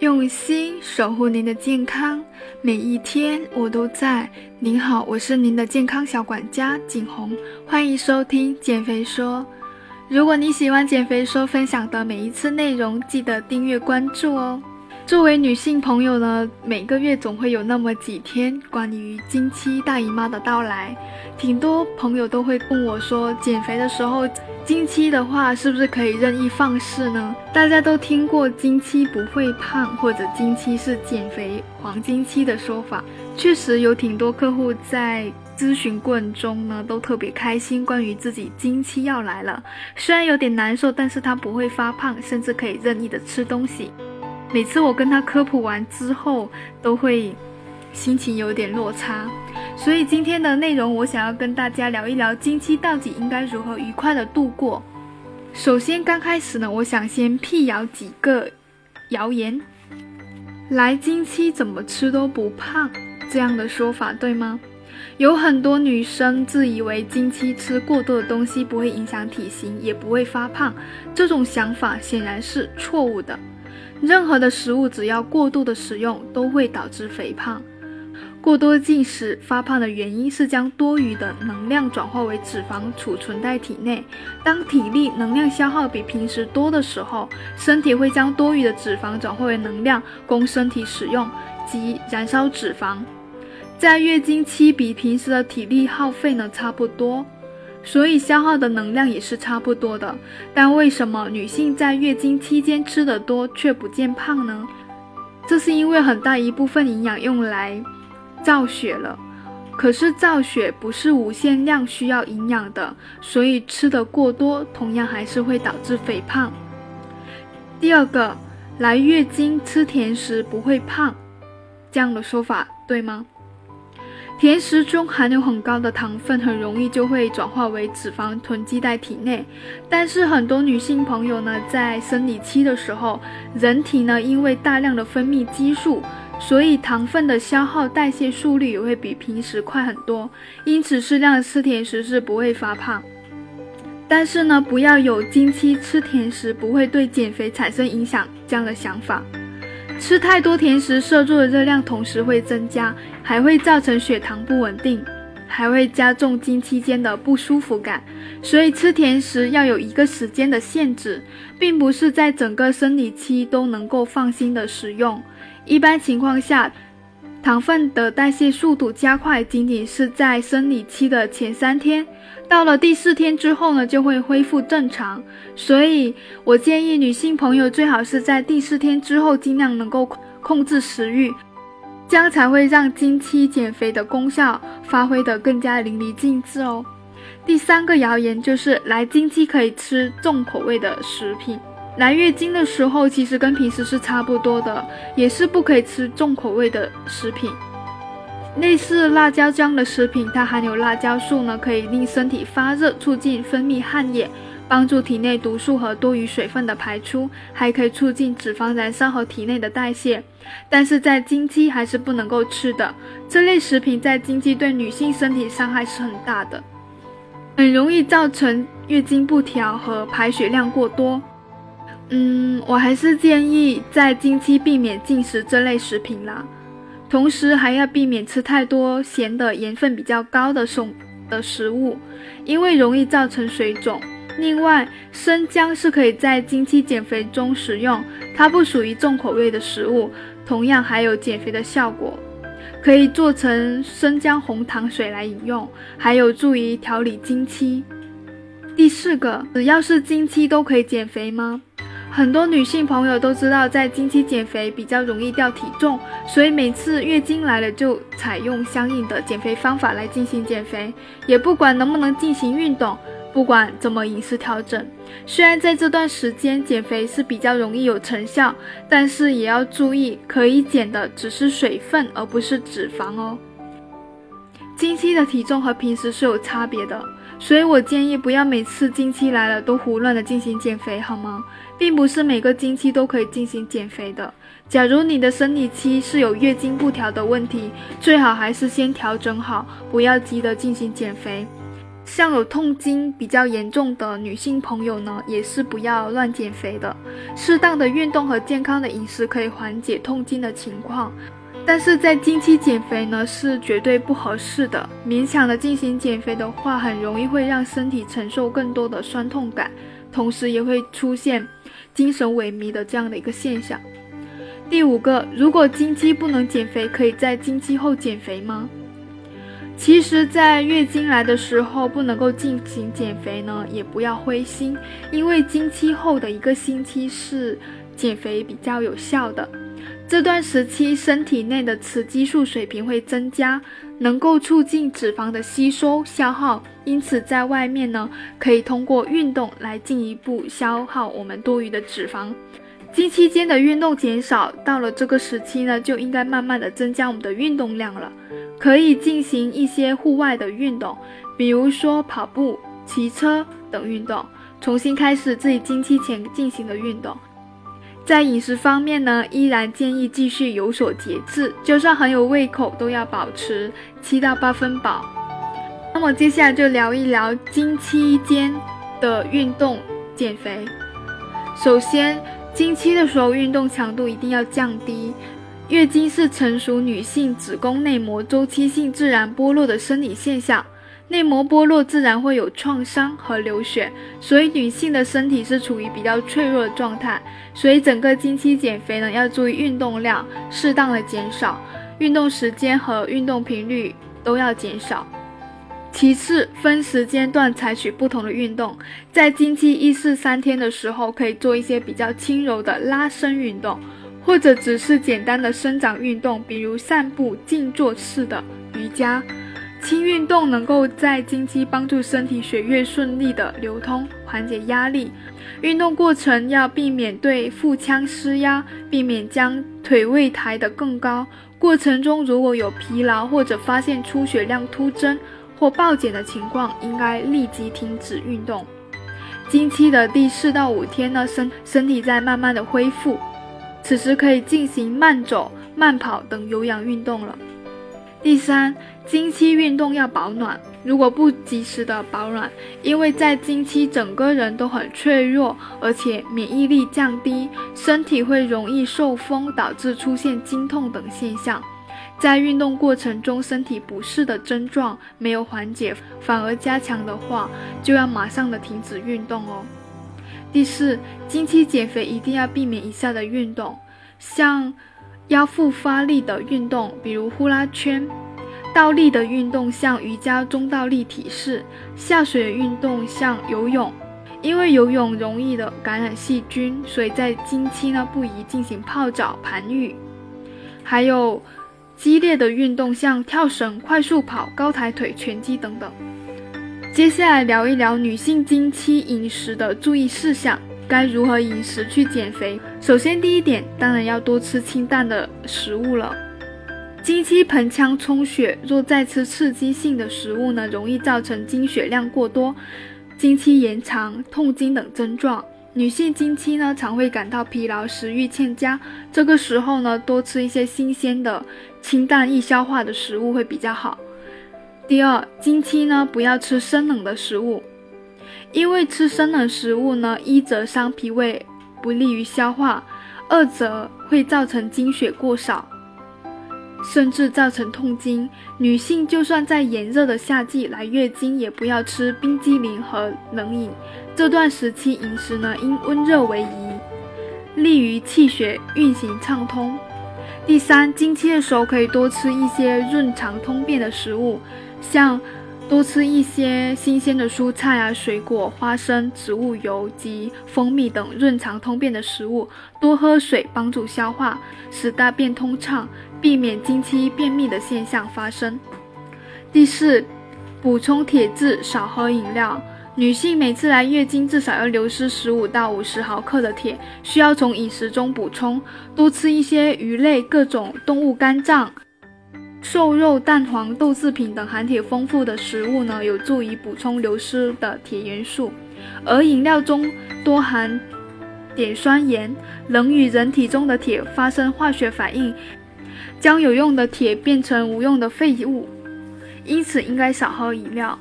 用心守护您的健康，每一天我都在。您好，我是您的健康小管家景红，欢迎收听减肥说。如果你喜欢减肥说分享的每一次内容，记得订阅关注哦。作为女性朋友呢，每个月总会有那么几天关于经期大姨妈的到来，挺多朋友都会问我说，减肥的时候经期的话是不是可以任意放肆呢？大家都听过经期不会胖或者经期是减肥黄金期的说法，确实有挺多客户在咨询过程中呢都特别开心，关于自己经期要来了，虽然有点难受，但是他不会发胖，甚至可以任意的吃东西。每次我跟他科普完之后，都会心情有点落差，所以今天的内容我想要跟大家聊一聊经期到底应该如何愉快的度过。首先刚开始呢，我想先辟谣几个谣言：来经期怎么吃都不胖这样的说法对吗？有很多女生自以为经期吃过多的东西不会影响体型，也不会发胖，这种想法显然是错误的。任何的食物只要过度的食用，都会导致肥胖。过多进食发胖的原因是将多余的能量转化为脂肪储存在体内。当体力能量消耗比平时多的时候，身体会将多余的脂肪转化为能量供身体使用，即燃烧脂肪。在月经期比平时的体力耗费呢差不多。所以消耗的能量也是差不多的，但为什么女性在月经期间吃得多却不见胖呢？这是因为很大一部分营养用来造血了，可是造血不是无限量需要营养的，所以吃的过多同样还是会导致肥胖。第二个，来月经吃甜食不会胖，这样的说法对吗？甜食中含有很高的糖分，很容易就会转化为脂肪囤积在体内。但是很多女性朋友呢，在生理期的时候，人体呢因为大量的分泌激素，所以糖分的消耗代谢速率也会比平时快很多。因此适量吃甜食是不会发胖。但是呢，不要有经期吃甜食不会对减肥产生影响这样的想法。吃太多甜食，摄入的热量同时会增加，还会造成血糖不稳定，还会加重经期间的不舒服感。所以吃甜食要有一个时间的限制，并不是在整个生理期都能够放心的食用。一般情况下。糖分的代谢速度加快，仅仅是在生理期的前三天，到了第四天之后呢，就会恢复正常。所以我建议女性朋友最好是在第四天之后，尽量能够控制食欲，这样才会让经期减肥的功效发挥得更加淋漓尽致哦。第三个谣言就是来经期可以吃重口味的食品。来月经的时候，其实跟平时是差不多的，也是不可以吃重口味的食品。类似辣椒这样的食品，它含有辣椒素呢，可以令身体发热，促进分泌汗液，帮助体内毒素和多余水分的排出，还可以促进脂肪燃烧和体内的代谢。但是在经期还是不能够吃的。这类食品在经期对女性身体伤害是很大的，很容易造成月经不调和排血量过多。嗯，我还是建议在经期避免进食这类食品啦，同时还要避免吃太多咸的、盐分比较高的松的食物，因为容易造成水肿。另外，生姜是可以在经期减肥中食用，它不属于重口味的食物，同样还有减肥的效果，可以做成生姜红糖水来饮用，还有助于调理经期。第四个，只要是经期都可以减肥吗？很多女性朋友都知道，在经期减肥比较容易掉体重，所以每次月经来了就采用相应的减肥方法来进行减肥，也不管能不能进行运动，不管怎么饮食调整。虽然在这段时间减肥是比较容易有成效，但是也要注意，可以减的只是水分，而不是脂肪哦。经期的体重和平时是有差别的。所以我建议不要每次经期来了都胡乱的进行减肥，好吗？并不是每个经期都可以进行减肥的。假如你的生理期是有月经不调的问题，最好还是先调整好，不要急着进行减肥。像有痛经比较严重的女性朋友呢，也是不要乱减肥的。适当的运动和健康的饮食可以缓解痛经的情况，但是在经期减肥呢是绝对不合适的。勉强的进行减肥的话，很容易会让身体承受更多的酸痛感，同时也会出现精神萎靡的这样的一个现象。第五个，如果经期不能减肥，可以在经期后减肥吗？其实，在月经来的时候不能够进行减肥呢，也不要灰心，因为经期后的一个星期是减肥比较有效的。这段时期，身体内的雌激素水平会增加，能够促进脂肪的吸收消耗，因此在外面呢，可以通过运动来进一步消耗我们多余的脂肪。经期间的运动减少，到了这个时期呢，就应该慢慢的增加我们的运动量了。可以进行一些户外的运动，比如说跑步、骑车等运动，重新开始自己经期前进行的运动。在饮食方面呢，依然建议继续有所节制，就算很有胃口，都要保持七到八分饱。那么接下来就聊一聊经期间的运动减肥。首先。经期的时候，运动强度一定要降低。月经是成熟女性子宫内膜周期性自然剥落的生理现象，内膜剥落自然会有创伤和流血，所以女性的身体是处于比较脆弱的状态。所以整个经期减肥呢，要注意运动量，适当的减少运动时间和运动频率都要减少。其次，分时间段采取不同的运动。在经期一至三天的时候，可以做一些比较轻柔的拉伸运动，或者只是简单的生长运动，比如散步、静坐式的瑜伽。轻运动能够在经期帮助身体血液顺利的流通，缓解压力。运动过程要避免对腹腔施压，避免将腿位抬得更高。过程中如果有疲劳或者发现出血量突增，或暴减的情况，应该立即停止运动。经期的第四到五天呢，身身体在慢慢的恢复，此时可以进行慢走、慢跑等有氧运动了。第三，经期运动要保暖，如果不及时的保暖，因为在经期整个人都很脆弱，而且免疫力降低，身体会容易受风，导致出现经痛等现象。在运动过程中，身体不适的症状没有缓解，反而加强的话，就要马上的停止运动哦。第四，经期减肥一定要避免以下的运动，像腰腹发力的运动，比如呼啦圈；倒立的运动，像瑜伽中倒立体式；下水运动，像游泳。因为游泳容易的感染细菌，所以在经期呢不宜进行泡澡、盘浴。还有。激烈的运动，像跳绳、快速跑、高抬腿、拳击等等。接下来聊一聊女性经期饮食的注意事项，该如何饮食去减肥？首先，第一点，当然要多吃清淡的食物了。经期盆腔充血，若再吃刺激性的食物呢，容易造成经血量过多、经期延长、痛经等症状。女性经期呢，常会感到疲劳、食欲欠佳，这个时候呢，多吃一些新鲜的、清淡易消化的食物会比较好。第二，经期呢，不要吃生冷的食物，因为吃生冷食物呢，一则伤脾胃，不利于消化；二则会造成经血过少。甚至造成痛经。女性就算在炎热的夏季来月经，也不要吃冰激凌和冷饮。这段时期饮食呢，应温热为宜，利于气血运行畅通。第三，经期的时候可以多吃一些润肠通便的食物，像。多吃一些新鲜的蔬菜啊、水果、花生、植物油及蜂蜜等润肠通便的食物。多喝水，帮助消化，使大便通畅，避免经期便秘的现象发生。第四，补充铁质，少喝饮料。女性每次来月经至少要流失十五到五十毫克的铁，需要从饮食中补充。多吃一些鱼类、各种动物肝脏。瘦肉、蛋黄、豆制品等含铁丰富的食物呢，有助于补充流失的铁元素。而饮料中多含碘酸盐，能与人体中的铁发生化学反应，将有用的铁变成无用的废物。因此，应该少喝饮料。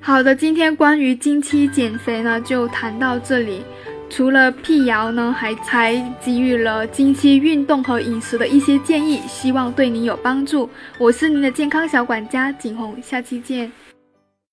好的，今天关于经期减肥呢，就谈到这里。除了辟谣呢，还才给予了近期运动和饮食的一些建议，希望对您有帮助。我是您的健康小管家景红，下期见。